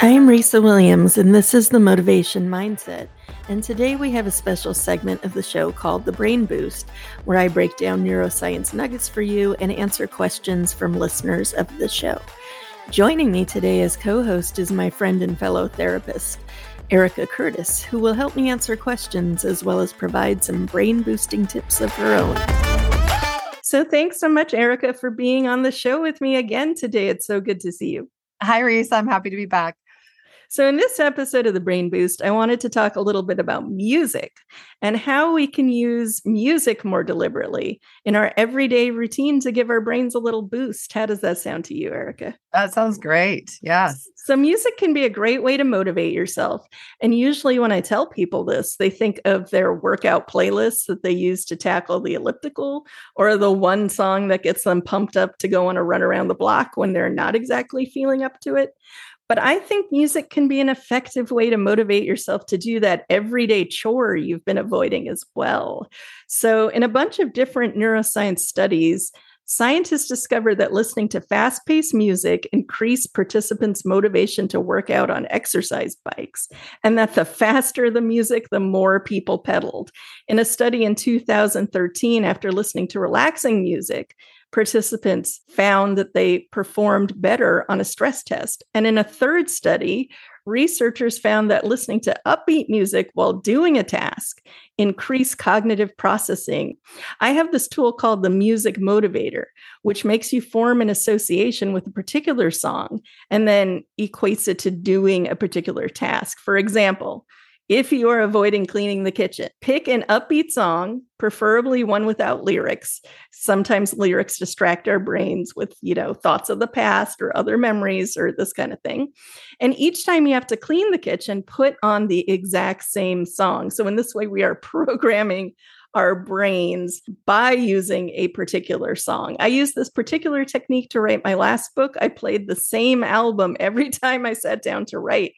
I'm Risa Williams, and this is the Motivation Mindset. And today we have a special segment of the show called The Brain Boost, where I break down neuroscience nuggets for you and answer questions from listeners of the show. Joining me today as co host is my friend and fellow therapist, Erica Curtis, who will help me answer questions as well as provide some brain boosting tips of her own. So, thanks so much, Erica, for being on the show with me again today. It's so good to see you. Hi, Reese. I'm happy to be back. So, in this episode of the Brain Boost, I wanted to talk a little bit about music and how we can use music more deliberately in our everyday routine to give our brains a little boost. How does that sound to you, Erica? That sounds great. Yes. So, music can be a great way to motivate yourself. And usually, when I tell people this, they think of their workout playlists that they use to tackle the elliptical or the one song that gets them pumped up to go on a run around the block when they're not exactly feeling up to it. But I think music can be an effective way to motivate yourself to do that everyday chore you've been avoiding as well. So, in a bunch of different neuroscience studies, scientists discovered that listening to fast paced music increased participants' motivation to work out on exercise bikes, and that the faster the music, the more people pedaled. In a study in 2013, after listening to relaxing music, participants found that they performed better on a stress test. And in a third study, researchers found that listening to upbeat music while doing a task increased cognitive processing. I have this tool called the Music Motivator, which makes you form an association with a particular song and then equates it to doing a particular task. For example, if you are avoiding cleaning the kitchen, pick an upbeat song, preferably one without lyrics. Sometimes lyrics distract our brains with, you know, thoughts of the past or other memories or this kind of thing. And each time you have to clean the kitchen, put on the exact same song. So in this way, we are programming our brains by using a particular song. I used this particular technique to write my last book. I played the same album every time I sat down to write.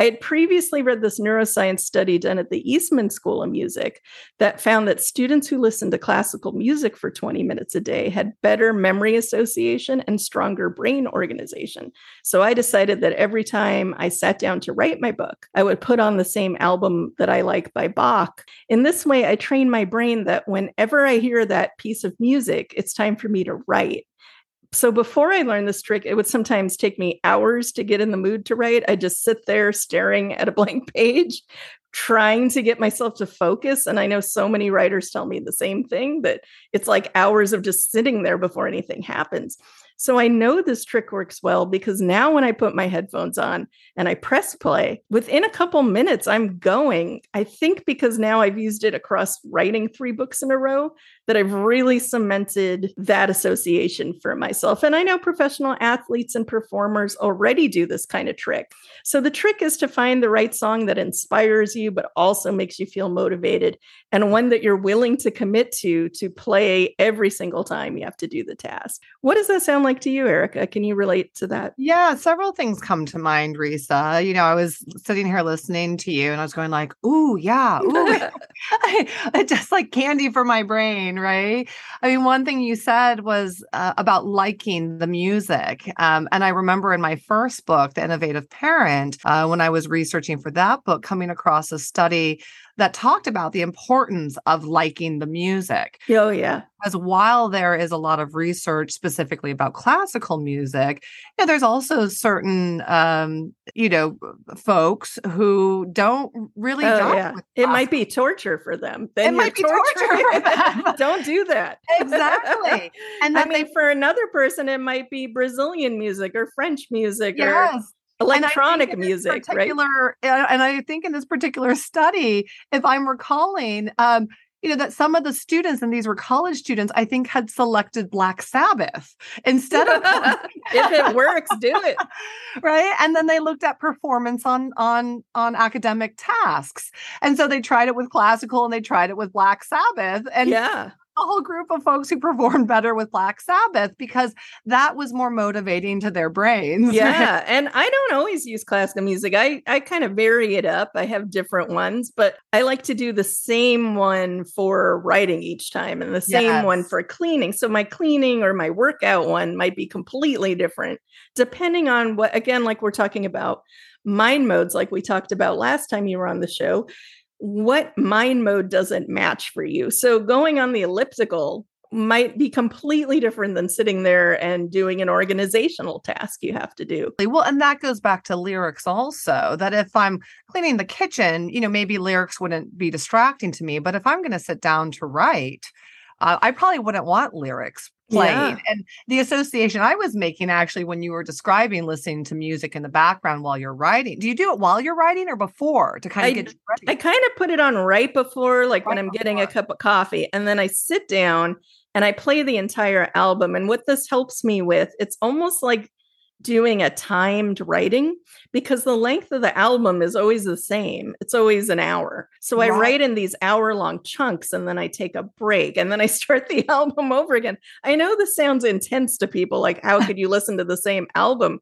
I had previously read this neuroscience study done at the Eastman School of Music that found that students who listened to classical music for 20 minutes a day had better memory association and stronger brain organization. So I decided that every time I sat down to write my book, I would put on the same album that I like by Bach. In this way, I train my brain that whenever I hear that piece of music, it's time for me to write so before I learned this trick, it would sometimes take me hours to get in the mood to write. I just sit there staring at a blank page, trying to get myself to focus. And I know so many writers tell me the same thing that it's like hours of just sitting there before anything happens. So I know this trick works well because now when I put my headphones on and I press play, within a couple minutes, I'm going. I think because now I've used it across writing three books in a row that I've really cemented that association for myself. And I know professional athletes and performers already do this kind of trick. So the trick is to find the right song that inspires you, but also makes you feel motivated and one that you're willing to commit to to play every single time you have to do the task. What does that sound like to you, Erica? Can you relate to that? Yeah, several things come to mind, Risa. You know, I was sitting here listening to you and I was going like, ooh, yeah, ooh. just like candy for my brain, right? I mean, one thing you said was uh, about liking the music. Um, and I remember in my first book, The Innovative Parent, uh, when I was researching for that book, coming across a study that talked about the importance of liking the music. Oh, yeah. Because while there is a lot of research specifically about classical music, you know, there's also certain, um, you know, folks who don't really. Oh, yeah. It might be torture for them. Then it might be torture for them. don't do that. Exactly. And I mean, they, for another person, it might be Brazilian music or French music. Yes. Electronic music, right? And I think in this particular study, if I'm recalling, um, you know that some of the students and these were college students i think had selected black sabbath instead of if it works do it. Right? And then they looked at performance on on on academic tasks. And so they tried it with classical and they tried it with black sabbath and yeah whole group of folks who performed better with Black Sabbath because that was more motivating to their brains. Yeah. and I don't always use classical music. I, I kind of vary it up. I have different ones, but I like to do the same one for writing each time and the same yes. one for cleaning. So my cleaning or my workout one might be completely different depending on what, again, like we're talking about mind modes, like we talked about last time you were on the show what mind mode doesn't match for you. So going on the elliptical might be completely different than sitting there and doing an organizational task you have to do. Well, and that goes back to lyrics also. That if I'm cleaning the kitchen, you know, maybe lyrics wouldn't be distracting to me, but if I'm going to sit down to write, uh, I probably wouldn't want lyrics played. Yeah. And the association I was making actually when you were describing listening to music in the background while you're writing. Do you do it while you're writing or before to kind of I, get ready? I kind of put it on right before, like right when I'm before. getting a cup of coffee, and then I sit down and I play the entire album. And what this helps me with, it's almost like doing a timed writing because the length of the album is always the same. It's always an hour. So I write in these hour long chunks and then I take a break and then I start the album over again. I know this sounds intense to people like how could you listen to the same album?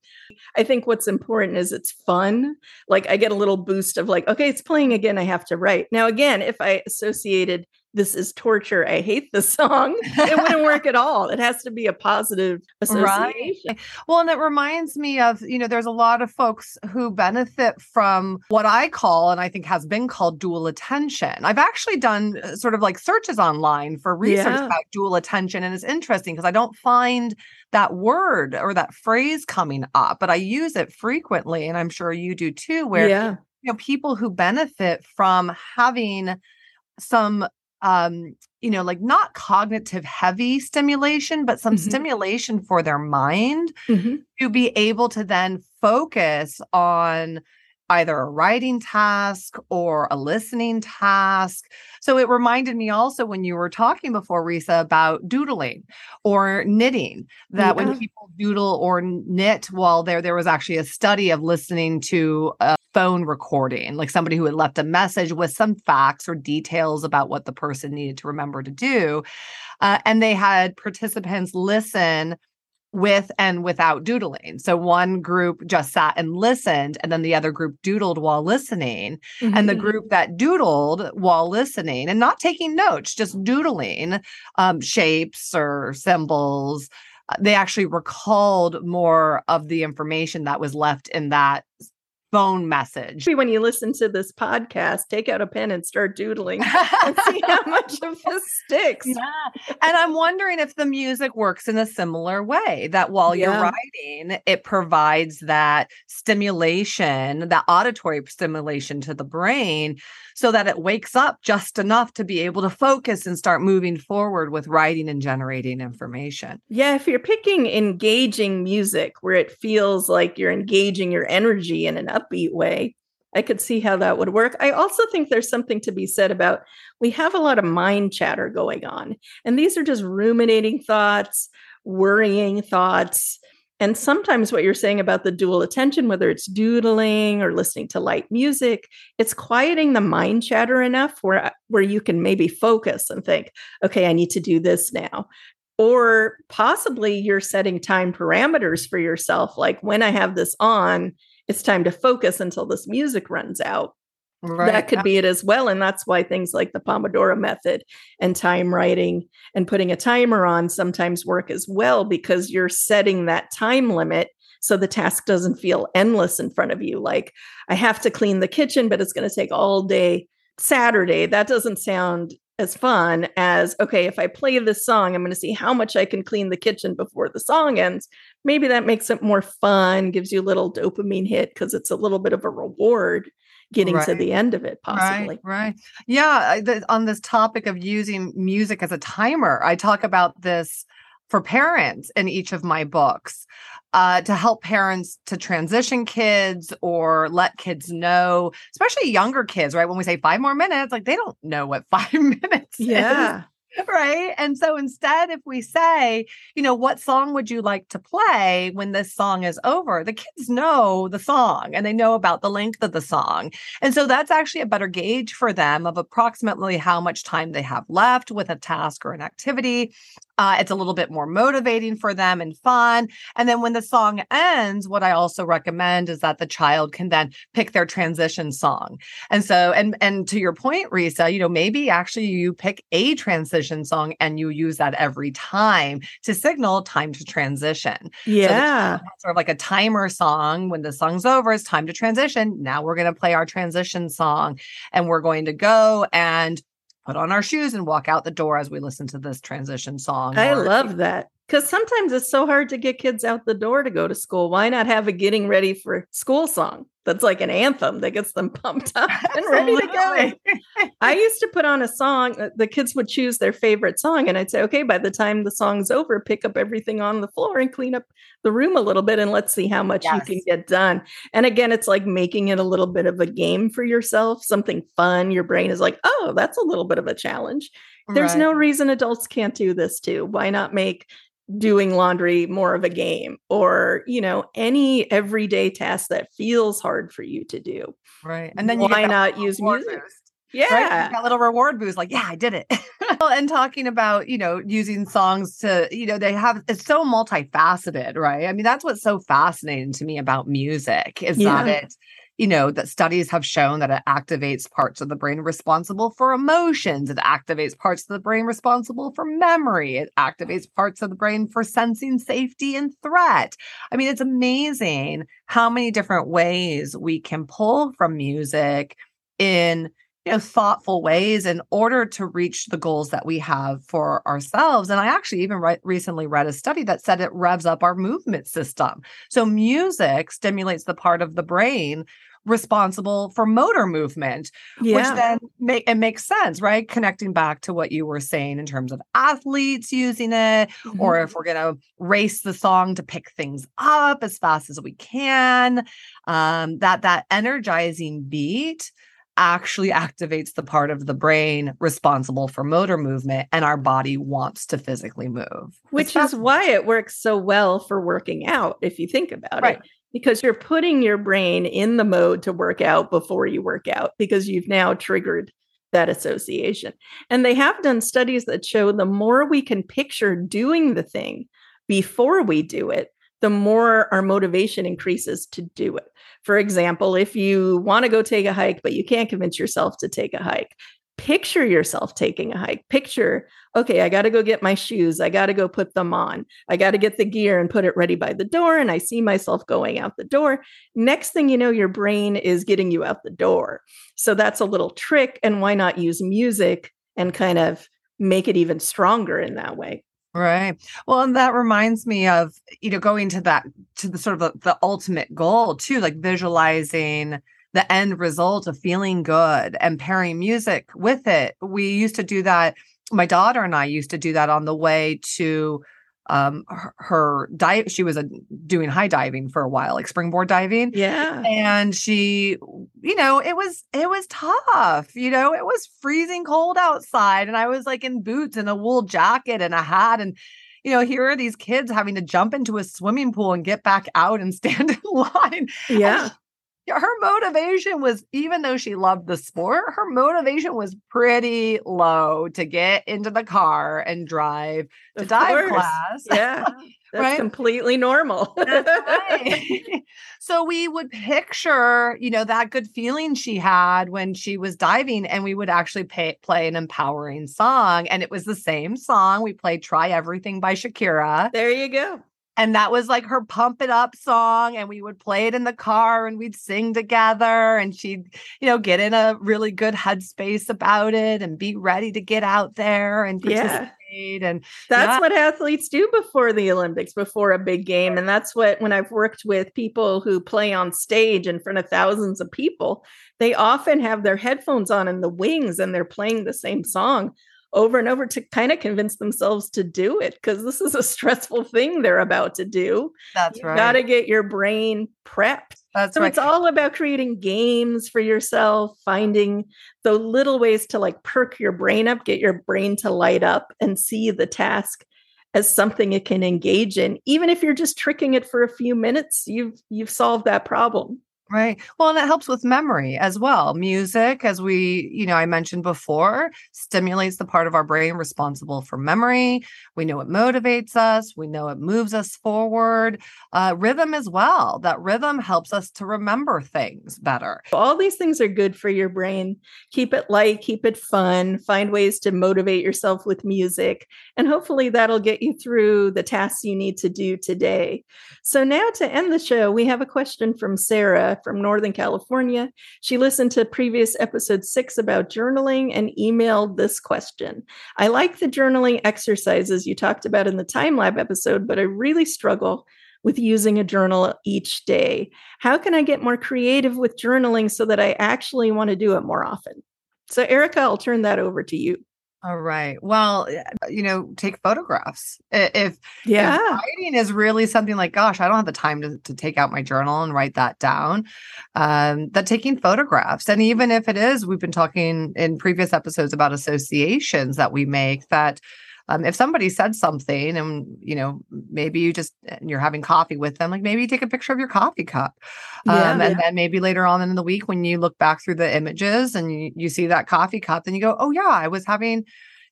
I think what's important is it's fun. Like I get a little boost of like okay, it's playing again, I have to write. Now again, if I associated this is torture. I hate the song. It wouldn't work at all. It has to be a positive association. Right. Well, and it reminds me of, you know, there's a lot of folks who benefit from what I call, and I think has been called dual attention. I've actually done uh, sort of like searches online for research yeah. about dual attention. And it's interesting because I don't find that word or that phrase coming up, but I use it frequently. And I'm sure you do too, where, yeah. you know, people who benefit from having some um you know like not cognitive heavy stimulation but some mm-hmm. stimulation for their mind mm-hmm. to be able to then focus on either a writing task or a listening task. So it reminded me also when you were talking before, Risa, about doodling or knitting, that yeah. when people doodle or knit while there, there was actually a study of listening to a phone recording, like somebody who had left a message with some facts or details about what the person needed to remember to do. Uh, and they had participants listen with and without doodling. So one group just sat and listened, and then the other group doodled while listening. Mm-hmm. And the mm-hmm. group that doodled while listening and not taking notes, just doodling um, shapes or symbols, uh, they actually recalled more of the information that was left in that phone message. When you listen to this podcast, take out a pen and start doodling and see how much of this sticks. Yeah. And I'm wondering if the music works in a similar way that while yeah. you're writing, it provides that stimulation, that auditory stimulation to the brain so that it wakes up just enough to be able to focus and start moving forward with writing and generating information. Yeah, if you're picking engaging music where it feels like you're engaging your energy in an upbeat way, I could see how that would work. I also think there's something to be said about we have a lot of mind chatter going on, and these are just ruminating thoughts, worrying thoughts and sometimes what you're saying about the dual attention, whether it's doodling or listening to light music, it's quieting the mind chatter enough where, uh, where you can maybe focus and think, okay, I need to do this now. Or possibly you're setting time parameters for yourself, like when I have this on, it's time to focus until this music runs out. Right. That could be it as well. And that's why things like the Pomodoro method and time writing and putting a timer on sometimes work as well because you're setting that time limit so the task doesn't feel endless in front of you. Like, I have to clean the kitchen, but it's going to take all day Saturday. That doesn't sound as fun as, okay, if I play this song, I'm going to see how much I can clean the kitchen before the song ends. Maybe that makes it more fun, gives you a little dopamine hit because it's a little bit of a reward getting right. to the end of it possibly right right yeah the, on this topic of using music as a timer i talk about this for parents in each of my books uh, to help parents to transition kids or let kids know, especially younger kids, right? When we say five more minutes, like they don't know what five minutes yeah. Is right. And so instead, if we say, you know, what song would you like to play when this song is over? The kids know the song and they know about the length of the song. And so that's actually a better gauge for them of approximately how much time they have left with a task or an activity. Uh, it's a little bit more motivating for them and fun. And then when the song ends, what I also recommend is that the child can then pick their transition song. And so, and and to your point, Risa, you know, maybe actually you pick a transition song and you use that every time to signal time to transition. Yeah. So sort of like a timer song. When the song's over, it's time to transition. Now we're going to play our transition song and we're going to go and put on our shoes and walk out the door as we listen to this transition song. I or, love that because sometimes it's so hard to get kids out the door to go to school. Why not have a getting ready for school song? That's like an anthem that gets them pumped up and ready to go. I used to put on a song, uh, the kids would choose their favorite song, and I'd say, okay, by the time the song's over, pick up everything on the floor and clean up the room a little bit, and let's see how much yes. you can get done. And again, it's like making it a little bit of a game for yourself, something fun. Your brain is like, oh, that's a little bit of a challenge. There's right. no reason adults can't do this too. Why not make doing laundry more of a game or you know any everyday task that feels hard for you to do. Right and then why not use music? boost, yeah. right? that little reward boost like yeah i did it. And talking about you know using songs to you know they have it's so multifaceted right? I mean that's what's so fascinating to me about music is yeah. that it you know, that studies have shown that it activates parts of the brain responsible for emotions. It activates parts of the brain responsible for memory. It activates parts of the brain for sensing safety and threat. I mean, it's amazing how many different ways we can pull from music in know, thoughtful ways in order to reach the goals that we have for ourselves. And I actually even re- recently read a study that said it revs up our movement system. So music stimulates the part of the brain responsible for motor movement, yeah. which then make it makes sense, right? Connecting back to what you were saying in terms of athletes using it, mm-hmm. or if we're gonna race the song to pick things up as fast as we can, um, that that energizing beat actually activates the part of the brain responsible for motor movement and our body wants to physically move which is why it works so well for working out if you think about right. it because you're putting your brain in the mode to work out before you work out because you've now triggered that association. And they have done studies that show the more we can picture doing the thing before we do it, the more our motivation increases to do it. For example, if you want to go take a hike, but you can't convince yourself to take a hike, picture yourself taking a hike. Picture, okay, I got to go get my shoes. I got to go put them on. I got to get the gear and put it ready by the door. And I see myself going out the door. Next thing you know, your brain is getting you out the door. So that's a little trick. And why not use music and kind of make it even stronger in that way? Right. Well, and that reminds me of, you know, going to that, to the sort of the, the ultimate goal too, like visualizing the end result of feeling good and pairing music with it. We used to do that. My daughter and I used to do that on the way to um her, her dive she was a, doing high diving for a while like springboard diving. Yeah. And she you know it was it was tough you know it was freezing cold outside and i was like in boots and a wool jacket and a hat and you know, here are these kids having to jump into a swimming pool and get back out and stand in line. Yeah her motivation was even though she loved the sport her motivation was pretty low to get into the car and drive to of dive course. class yeah that's right? completely normal right. so we would picture you know that good feeling she had when she was diving and we would actually pay, play an empowering song and it was the same song we played try everything by shakira there you go and that was like her pump it up song and we would play it in the car and we'd sing together and she'd you know get in a really good headspace about it and be ready to get out there and participate yeah. and that's yeah. what athletes do before the olympics before a big game and that's what when i've worked with people who play on stage in front of thousands of people they often have their headphones on in the wings and they're playing the same song over and over to kind of convince themselves to do it because this is a stressful thing they're about to do. That's you right. Got to get your brain prepped. That's so right. it's all about creating games for yourself, finding the little ways to like perk your brain up, get your brain to light up and see the task as something it can engage in. Even if you're just tricking it for a few minutes, you've you've solved that problem. Right. Well, and it helps with memory as well. Music, as we, you know, I mentioned before, stimulates the part of our brain responsible for memory. We know it motivates us, we know it moves us forward. Uh, rhythm as well. That rhythm helps us to remember things better. All these things are good for your brain. Keep it light, keep it fun, find ways to motivate yourself with music, and hopefully that'll get you through the tasks you need to do today. So, now to end the show, we have a question from Sarah from Northern California. She listened to previous episode six about journaling and emailed this question. I like the journaling exercises you talked about in the time lab episode, but I really struggle with using a journal each day. How can I get more creative with journaling so that I actually want to do it more often? So, Erica, I'll turn that over to you. All right. Well, eh, you know, take photographs. If, yeah. if writing is really something like, gosh, I don't have the time to, to take out my journal and write that down, um, that taking photographs. And even if it is, we've been talking in previous episodes about associations that we make that um, if somebody said something and you know maybe you just and you're having coffee with them like maybe take a picture of your coffee cup. Um, yeah, and yeah. then maybe later on in the week when you look back through the images and you, you see that coffee cup then you go oh yeah i was having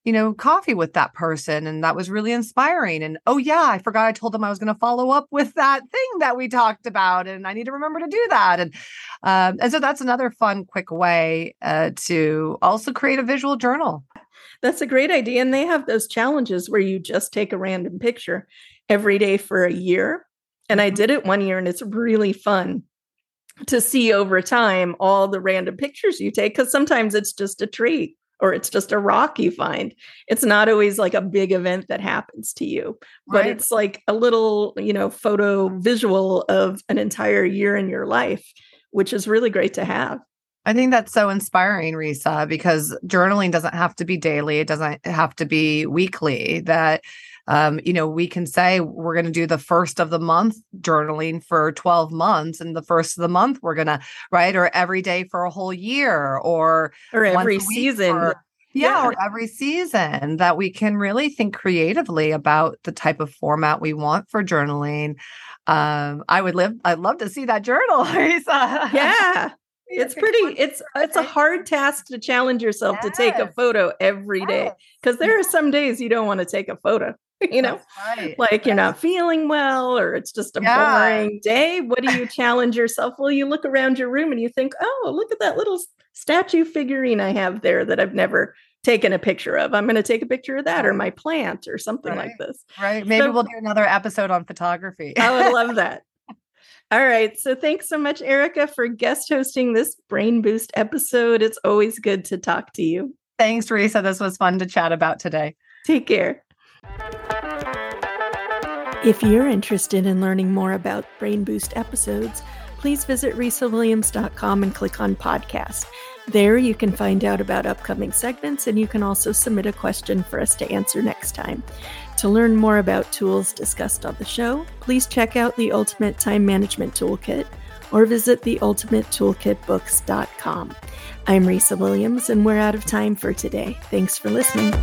you know coffee with that person and that was really inspiring. And oh yeah i forgot i told them i was going to follow up with that thing that we talked about and i need to remember to do that. And um, and so that's another fun quick way uh, to also create a visual journal that's a great idea. And they have those challenges where you just take a random picture every day for a year. And I mm-hmm. did it one year and it's really fun to see over time all the random pictures you take because sometimes it's just a tree or it's just a rock you find. It's not always like a big event that happens to you, but right. it's like a little, you know, photo visual of an entire year in your life, which is really great to have. I think that's so inspiring, Risa, because journaling doesn't have to be daily. It doesn't have to be weekly. That, um, you know, we can say we're going to do the first of the month journaling for 12 months, and the first of the month we're going to, right? Or every day for a whole year, or, or every season. Or, yeah, yeah, or every season that we can really think creatively about the type of format we want for journaling. Um, I would live, I'd love to see that journal, Risa. Yeah it's pretty it's it's a hard task to challenge yourself yes. to take a photo every day because there are some days you don't want to take a photo you know? Right. like you're not feeling well or it's just a yeah. boring day what do you challenge yourself? Well you look around your room and you think oh look at that little statue figurine i have there that i've never taken a picture of. I'm going to take a picture of that or my plant or something right. like this. Right. Maybe so, we'll do another episode on photography. I would love that all right. So thanks so much, Erica, for guest hosting this Brain Boost episode. It's always good to talk to you. Thanks, Teresa. This was fun to chat about today. Take care. If you're interested in learning more about Brain Boost episodes, please visit risawilliams.com and click on podcast. There you can find out about upcoming segments and you can also submit a question for us to answer next time. To learn more about tools discussed on the show, please check out the Ultimate Time Management Toolkit or visit theultimatetoolkitbooks.com. I'm Risa Williams, and we're out of time for today. Thanks for listening.